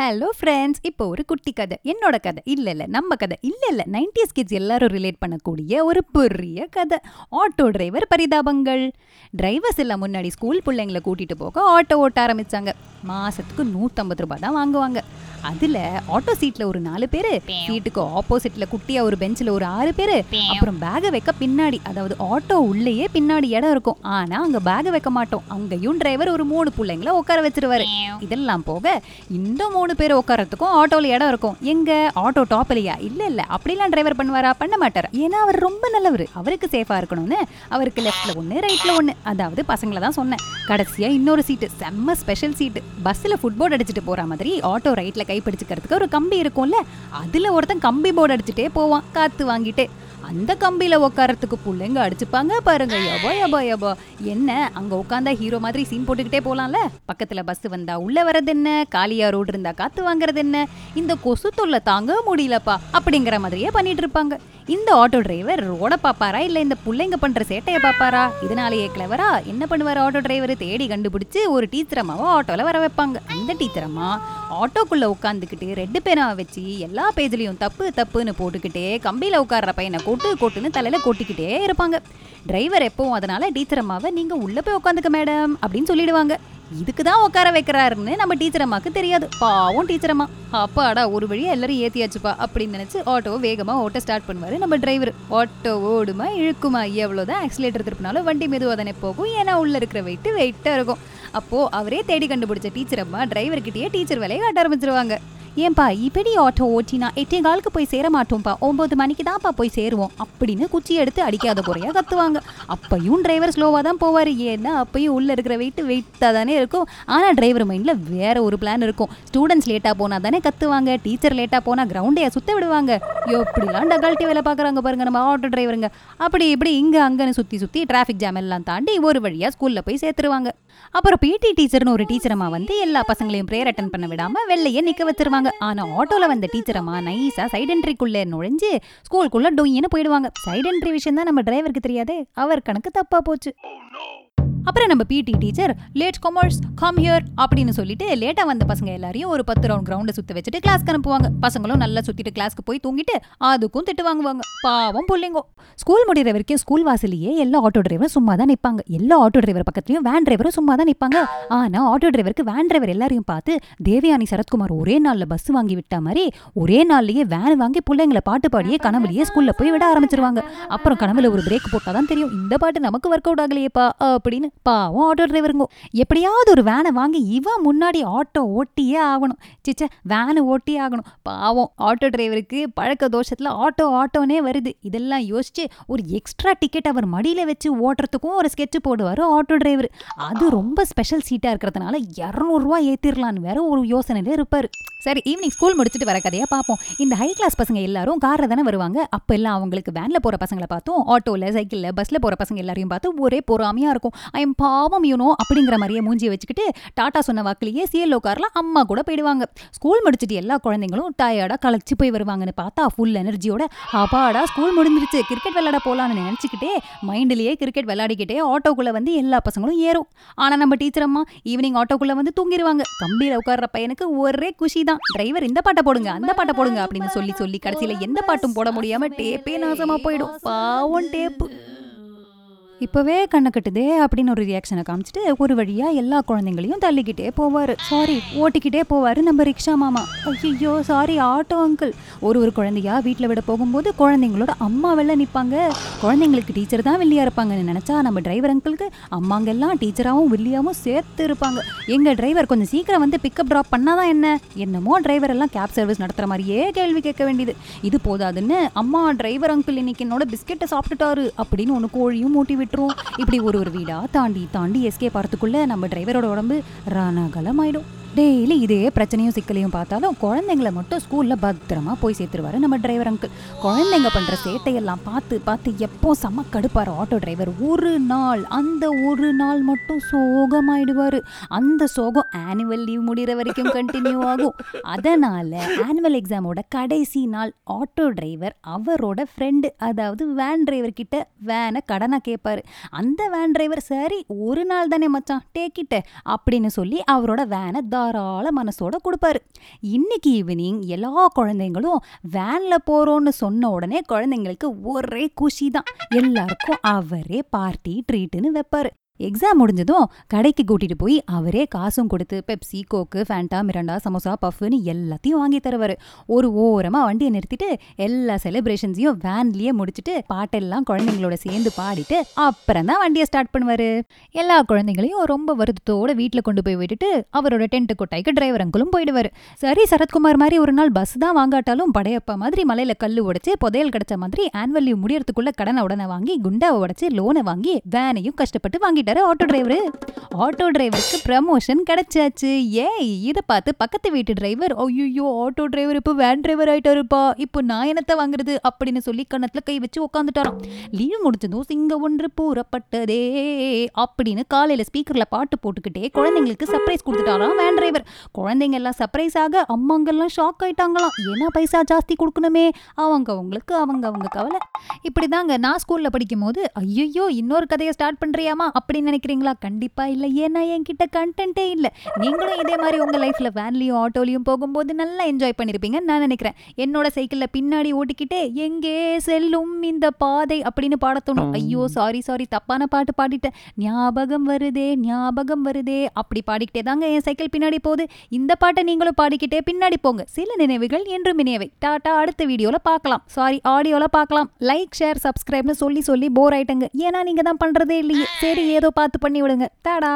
Hello friends இப்போ ஒரு குட்டி கதை. என்னோட கதை. இல்லை இல்லை. நம்ம கதை. இல்லை இல்லை. நைன்டிஸ் கிட்ஸ் எல்லாரும் ரிலேட் பண்ணக்கூடிய ஒரு பெரிய கதை. ஆட்டோ டிரைவர் பரிதாபங்கள். டிரைவர்ஸ் எல்லாம் முன்னாடி ஸ்கூல் பிள்ளைங்களை கூட்டிகிட்டு போக ஆட்டோ ஓட்ட ஆரம்பித்தாங்க மாதத்துக்கு நூற்றம்பது ரூபாய் தான் வாங்குவாங்க. அதுல ஆட்டோ சீட்ல ஒரு நாலு பேரு சீட்டுக்கு ஆப்போசிட்ல குட்டியா ஒரு பெஞ்சில் ஒரு ஆறு பேரு. அப்புறம் பேகை வைக்க பின்னாடி அதாவது ஆட்டோ உள்ளேயே பின்னாடி இடம் இருக்கும். ஆனா அங்க பேகை வைக்க மாட்டோம். அங்கேயும் டிரைவர் ஒரு மூணு பிள்ளைங்கள உட்கார வச்சிருவாரு. இதெல்லாம் போக இந்த மூணு பேர் உட்காரத்துக்கும் ஆட்டோல இடம் இருக்கும். எங்க? ஆட்டோ டாப்லையா இல்ல இல்ல. அப்படிலாம் டிரைவர் பண்ணுவாரா? பண்ண மாட்டாரா. ஏன்னா அவர் ரொம்ப நல்லவர். அவருக்கு சேஃபா இருக்கணும்னு அவருக்கு லெஃப்ட்ல ஒண்ணு ரைட்ல ஒண்ணு. அதாவது பசங்களை தான் சொன்னேன். கடைசியா இன்னொரு சீட்டு செம்ம ஸ்பெஷல் சீட்டு பஸ்ல ஃபுட்போர்ட் அடிச்சுட்டு போற மாதிரி ஆட்டோ ரைட்ல கைப்பிடிச்சிக்கிறதுக்கு ஒரு கம்பி இருக்கும்ல அதுல ஒருத்தன் கம்பி போர்டு அடிச்சுட்டே போவான் காத்து வாங்கிட்டே. அந்த கம்பியில உட்காரத்துக்கு பிள்ளைங்க அடிச்சுப்பாங்க பாருங்க. எபோ எபோ எபோ என்ன அங்கே உட்காந்தா ஹீரோ மாதிரி சீன் போட்டுக்கிட்டே போகலாம்ல பக்கத்தில் பஸ் வந்தா உள்ள வர்றது என்ன? காலியா ரோடு இருந்தா காத்து வாங்குறது என்ன? இந்த கொசு தொல்லை தாங்க முடியலப்பா அப்படிங்கிற மாதிரியே பண்ணிட்டு இருப்பாங்க. இந்த ஆட்டோ டிரைவர் ரோட பாப்பாரா? இல்ல இந்த பிள்ளைங்க பண்ற சேட்டையை பாப்பாரா? இதனாலேயே கிளவரா என்ன பண்ணுவார் ஆட்டோ டிரைவர் தேடி கண்டுபிடிச்சு ஒரு டீச்சர் அம்மாவை ஆட்டோல வர வைப்பாங்க. அந்த டீச்சர் அம்மா ஆட்டோக்குள்ள உட்காந்துக்கிட்டு ரெண்டு பேனாவை வச்சு எல்லா பேஜ்லயும் தப்பு தப்புன்னு போட்டுக்கிட்டே கம்பியில உட்கார்ற பையனை கொட்டு கொட்டுன்னு தலையில் கொட்டிக்கிட்டே இருப்பாங்க. டிரைவர் எப்பவும் அதனால டீச்சர் அம்மாவை நீங்கள் உள்ளே போய் உட்காந்துக்க மேடம் அப்படின்னு சொல்லிடுவாங்க. இதுக்கு தான் உட்கார வைக்கிறாருன்னு நம்ம டீச்சர் அம்மாவுக்கு தெரியாது. பாவம் டீச்சர் அம்மா. அப்பாடா ஒரு வழியாக எல்லாரும் ஏற்றியாச்சுப்பா அப்படின்னு நினச்சி ஆட்டோவை வேகமாக ஓட்ட ஸ்டார்ட் பண்ணுவார் நம்ம டிரைவர் ஆட்டோ ஓடுமா இழுக்குமா எவ்வளோதான் ஆக்சிலேட்டர் திருப்பினாலும் வண்டி மெதுவாக தானே போகும். ஏன்னா உள்ளே இருக்கிற வெயிட்டு வெயிட்டாக இருக்கும். அப்போது அவரே தேடி கண்டுபிடிச்ச டீச்சர் அம்மா டிரைவர்கிட்டயே டீச்சர் வேலையை காட்ட ஆரம்பிச்சிருவாங்க. ஏன்பா இப்படி ஆட்டோ ஓட்டினா எட்டே காலுக்கு போய் சேர மாட்டோம்ப்பா ஒம்பது மணிக்கு தான்ப்பா போய் சேருவோம். அப்படின்னு குச்சி எடுத்து அடிக்காத குறையாக கத்துவாங்க. அப்பையும் டிரைவர் ஸ்லோவாக தான் போவார். ஏன்னா அப்பையும் உள்ளே இருக்கிற வெயிட் வெயிட்டாக தானே இருக்கும். ஆனால் டிரைவர் மைண்டில் வேற ஒரு பிளான் இருக்கும். ஸ்டூடெண்ட்ஸ் லேட்டாக போனால் தானே கத்துவாங்க. டீச்சர் லேட்டாக போனால் கிரவுண்டையை சுற்ற விடுவாங்க. எப்படிலாம் டகால்ட்டி வேலை பார்க்குறாங்க பாருங்க நம்ம ஆட்டோ டிரைவருங்க அப்படி இப்படி இங்கே அங்கேன்னு சுற்றி சுற்றி டிராஃபிக் ஜாம் எல்லாம் தாண்டி ஒரு வழியாக ஸ்கூலில் போய் சேர்த்துருவாங்க. அப்புறம் பிடி டீச்சர்னு ஒரு டீச்சரம்மா வந்து எல்லா பசங்களையும் ப்ரேயர் அட்டன் பண்ண விடாமல் வெளியே நிற்க வச்சிருவாங்க. ஆனா ஆட்டோல வந்த டீச்சர் அம்மா நைஸா சைட் என்ட்ரிக்குள்ளே நுழைஞ்சு ஸ்கூலுக்குள்ள டொயின்னு போயிடுவாங்க. சைட் என்ட்ரி விஷயம் தான் நம்ம டிரைவருக்கு தெரியாதே. அவர் கணக்கு தப்பா போச்சு. Oh, அப்புறம் நம்ம PT teacher late commerce come here அப்படின்னு சொல்லிட்டு லேட்டாக வந்த பசங்க எல்லாரையும் ஒரு பத்து ரவுண்ட் கிரவுண்டை சுற்றி வச்சுட்டு கிளாஸ்க்கு அனுப்புவாங்க. பசங்களும் நல்லா சுற்றிட்டு கிளாஸ்க்கு போய் தூங்கிட்டு அதுக்கும் திட்டு வாங்குவாங்க. பாவம் பிள்ளைங்கோ. ஸ்கூல் முடிகிற வரைக்கும் ஸ்கூல் வாசலையே எல்லா ஆட்டோ டிரைவரும் சும்மா தான் நிற்பாங்க எல்லா ஆட்டோ டிரைவர் பக்கத்துலையும் வேன் டிரைவரும் சும்மா தான் நிற்பாங்க ஆனால் ஆட்டோ டிரைவருக்கு வேன் டிரைவர் எல்லாரையும் பார்த்து தேவயானி சரத்குமார் ஒரே நாளில் பஸ் வாங்கி விட்டா மாதிரி ஒரே நாள்லயே வேன் வாங்கி பிள்ளைங்களை பாட்டு பாடியே கனவுலையே ஸ்கூலில் போய் விட ஆரம்பிச்சிருவாங்க. அப்புறம் கனவுல ஒரு பிரேக் போட்டாதான் தெரியும் இந்த பாட்டு நமக்கு ஒர்க் அவுட் ஆகலையேப்பா அப்படின்னு பாவம் ஆட்டோ டிரைவருங்கோ எப்படியாவது ஒரு வேனை வாங்கி இவன் முன்னாடி ஆட்டோ ஓட்டியே ஆகணும். சிச்ச வேனை ஓட்டியே ஆகணும். பாவம் ஆட்டோ டிரைவருக்கு பழக்க தோஷத்தில் ஆட்டோ ஆட்டோனே வருது. இதெல்லாம் யோசிச்சு ஒரு எக்ஸ்ட்ரா டிக்கெட் அவர் மடியில் வச்சு ஓட்டுறதுக்கும் ஒரு ஸ்கெட்ச் போடுவார் ஆட்டோ டிரைவர் அது ரொம்ப ஸ்பெஷல் சீட்டாக இருக்கிறதுனால இரநூறுவா ஏற்றிடலான்னு வேற ஒரு யோசனையிலே இருப்பார். சரி ஈவினிங் ஸ்கூல் முடிச்சுட்டு வர கதையாக பார்ப்போம். இந்த ஹை கிளாஸ் பசங்க எல்லாரும் காரில் தானே வருவாங்க. அப்போ எல்லாம் அவங்களுக்கு வேனில் போகிற பசங்களை பார்த்தோம் ஆட்டோவில் சைக்கிளில் பஸ்ஸில் போகிற பசங்க எல்லாரையும் பார்த்து ஒரே பொறாமையாக இருக்கும். ஐம் பாவம் யூனோ அப்படிங்கிற மாதிரியே மூஞ்சியை வச்சுக்கிட்டு டாட்டா சொன்ன வாக்கிலேயே சிஎல்ஓ காரில் அம்மா கூட போயிடுவாங்க. ஸ்கூல் முடிச்சுட்டு எல்லா குழந்தைங்களும் டயர்டாக களைச்சி போய் வருவாங்கன்னு பார்த்தா ஃபுல் எனர்ஜியோட அப்பாடா ஸ்கூல் முடிஞ்சிருச்சு கிரிக்கெட் விளையாட போகலான்னு நினச்சிக்கிட்டே மைண்ட்லேயே கிரிக்கெட் விளையாடிக்கிட்டே ஆட்டோக்குள்ளே வந்து எல்லா பசங்களும் ஏறும். ஆனால் நம்ம டீச்சர் அம்மா ஈவினிங் ஆட்டோக்குள்ளே வந்து தூங்கிடுவாங்க கம்பியில் உட்கார்ற பையனுக்கு ஒரே குஷி தான். டிரைவர் இந்த பாட்டை போடுங்க அந்த பாட்டை போடுங்க அப்படின்னு சொல்லி சொல்லி கடைசியில் எந்த பாட்டும் போட முடியாமல் டேப்பே நாசமாக போயிடும். பாவம் டேப்பு இப்போவே கண்ணை கட்டுதே அப்படின்னு ஒரு ரியாக்ஷனை காமிச்சிட்டு ஒரு வழியாக எல்லா குழந்தைங்களையும் தள்ளிக்கிட்டே போவார். சாரி ஓட்டிக்கிட்டே போவார் நம்ம ரிக்ஷா மாமா. ஐயோ சாரி ஆட்டோ அங்கிள் ஒரு ஒரு குழந்தையா வீட்டில் விட போகும்போது குழந்தைங்களோட அம்மா வெளில நிற்பாங்க குழந்தைங்களுக்கு டீச்சர் தான் வில்லியாக இருப்பாங்கன்னு நினச்சா நம்ம டிரைவர் அங்கிளுக்கு அம்மாங்கெல்லாம் டீச்சராகவும் வில்லியாகவும் சேர்த்து இருப்பாங்க. எங்கள் டிரைவர் கொஞ்சம் சீக்கிரம் வந்து பிக்கப் ட்ராப் பண்ணால் தான் என்ன? என்னமோ டிரைவர் எல்லாம் கேப் சர்வீஸ் நடத்துகிற மாதிரியே கேள்வி கேட்க வேண்டியது. இது போதாதுன்னு அம்மா டிரைவர் அங்கிள் இன்னைக்கு என்னோட பிஸ்கெட்டை சாப்பிட்டுட்டாரு அப்படின்னு ஒன்று கோழியும் மூட்டி விட்டுரும் இப்படி ஒரு ஒரு வீடாக தாண்டி தாண்டி எஸ்கே பார்த்துக்குள்ளே நம்ம டிரைவரோட உடம்பு ரணகலம் ஆயிடும் டெய்லி இதே பிரச்சனையும் சிக்கலையும் பார்த்தாலும் குழந்தைங்களை மட்டும் ஸ்கூலில் பத்திரமா போய் சேர்த்துருவாரு நம்ம டிரைவர் அங்கிள் குழந்தைங்க பண்ணுற சேட்டையெல்லாம் பார்த்து பார்த்து எப்போ செம்ம கடுப்பார் ஆட்டோ டிரைவர் ஒரு நாள் அந்த ஒரு நாள் மட்டும் சோகமாயிடுவார். அந்த சோகம் ஆனுவல் லீவ் முடிகிற வரைக்கும் கண்டினியூ ஆகும். அதனால ஆனுவல் எக்ஸாமோட கடைசி நாள் ஆட்டோ டிரைவர் அவரோட ஃப்ரெண்டு அதாவது வேன் டிரைவர் கிட்ட வேனை கடனாக கேட்பார் அந்த வேன் டிரைவர் சரி ஒரு நாள் தானே மச்சான் டேக்கிட்ட அப்படின்னு சொல்லி அவரோட வேனை தாராள மனசோட கொடுப்பாரு. இன்னைக்கு ஈவினிங் எல்லா குழந்தைங்களும் வேன்ல போறோம்னு சொன்ன உடனே குழந்தைங்களுக்கு ஒரே குஷி தான் எல்லாருக்கும் அவரே பார்ட்டி ட்ரீட்டுன்னு வைப்பாரு. எக்ஸாம் முடிஞ்சதும் கடைக்கு கூட்டிட்டு போய் அவரே காசும் கொடுத்து Pepsi Coke Fanta Mirinda samosa பஃப்னு எல்லாத்தையும் வாங்கி தருவார். ஒரு ஓரமாக வண்டியை நிறுத்திட்டு எல்லா செலிப்ரேஷன்ஸையும் வேன்லயே முடிச்சிட்டு பாட்டெல்லாம் குழந்தைங்களோட சேர்ந்து பாடிட்டு அப்புறம் தான் வண்டியை ஸ்டார்ட் பண்ணுவாரு. எல்லா குழந்தைங்களையும் ரொம்ப வருத்தத்தோட வீட்டில் கொண்டு போய் விட்டுட்டு அவரோட டென்ட் கொட்டாய்க்கு டிரைவர் அங்கிளும் போயிடுவாரு. சரி சரத்குமார் மாதிரி ஒரு நாள் பஸ் தான் வாங்காட்டாலும் படையப்பா மாதிரி மலையில் கல் உடைச்சு புதையல் கிடைச்ச மாதிரி ஆனுவல் லீவ் முடியறதுக்குள்ள கடனை உடனே வாங்கி குண்டாவை உடைச்சு லோனை வாங்கி வேனையும் கஷ்டப்பட்டு வாங்கிட்டு ஆட்டோ டிரைவரு ஆட்டோ டிரைவருக்கு ப்ரமோஷன் கிடைச்சாச்சு. ஏய் இதை பார்த்து பக்கத்து வீட்டு டிரைவர் ஐயோ ஆட்டோ டிரைவர் இப்போ வேன் டிரைவர் ஆகிட்டாருப்பா இப்போ நான் என்னத்தை வாங்குறது? அப்படின்னு சொல்லி கன்னத்தில் கை வச்சு உட்காந்துட்டாராம் லீவ் முடிஞ்சதும் சிங்க ஒன்று பூரப்பட்டதே அப்படின்னு காலையில ஸ்பீக்கர்ல பாட்டு போட்டுக்கிட்டே குழந்தைங்களுக்கு சர்ப்ரைஸ் கொடுத்துட்டாராம் வேன் டிரைவர் குழந்தைங்க எல்லாம் சர்ப்ரைஸ் ஆக அம்மாங்கெல்லாம் ஷாக் ஆயிட்டாங்களாம். ஏன்னா பைசா ஜாஸ்தி கொடுக்கணுமே. அவங்க அவங்களுக்கு அவங்க அவங்க கவலை. இப்படிதாங்க நான் ஸ்கூல்ல படிக்கும் போது ஐயோ இன்னொரு கதையை ஸ்டார்ட் பண்ணுறியாமா அப்படின்னு நினைக்கிறீங்களா? கண்டிப்பா இல்ல. ஏன்னா என்கிட்ட கண்டென்ட்டே இல்ல. நீங்களும் இதே மாதிரி உங்க லைஃப்ல வேன்லயும் ஆட்டோலயும் போகும்போது நல்லா என்ஜாய் பண்ணிருப்பீங்கன்னு நான் நினைக்கிறேன். என்னோட சைக்கிள்ல பின்னாடி ஓட்டிக்கிட்டே எங்கே செல்லும் இந்த பாதை? அப்படின்னு பாட தோணும். ஐயோ சாரி சாரி தப்பான பாட்டு பாடிட்டேன். ஞாபகம் வருதே ஞாபகம் வருதே. அப்படி பாடிக்கிட்டே தாங்க என் சைக்கிள் பின்னாடி போகுது. இந்த பாட்டை நீங்களும் பாடிக்கிட்டே பின்னாடி போங்க. சில நினைவுகள் என்றும் இணையவை. டாட்டா அடுத்த வீடியோல பார்க்கலாம். சாரி ஆடியோல பார்க்கலாம். லைக் ஷேர் சப்ஸ்கிரைப்னு சொல்லி சொல்லி போர் ஆயிட்டங்க. ஏன்னா நீங்க தான் பண்றதே இல்லையே. சரி ஏதோ பார்த்து பண்ணி விடுங்க. தேடா.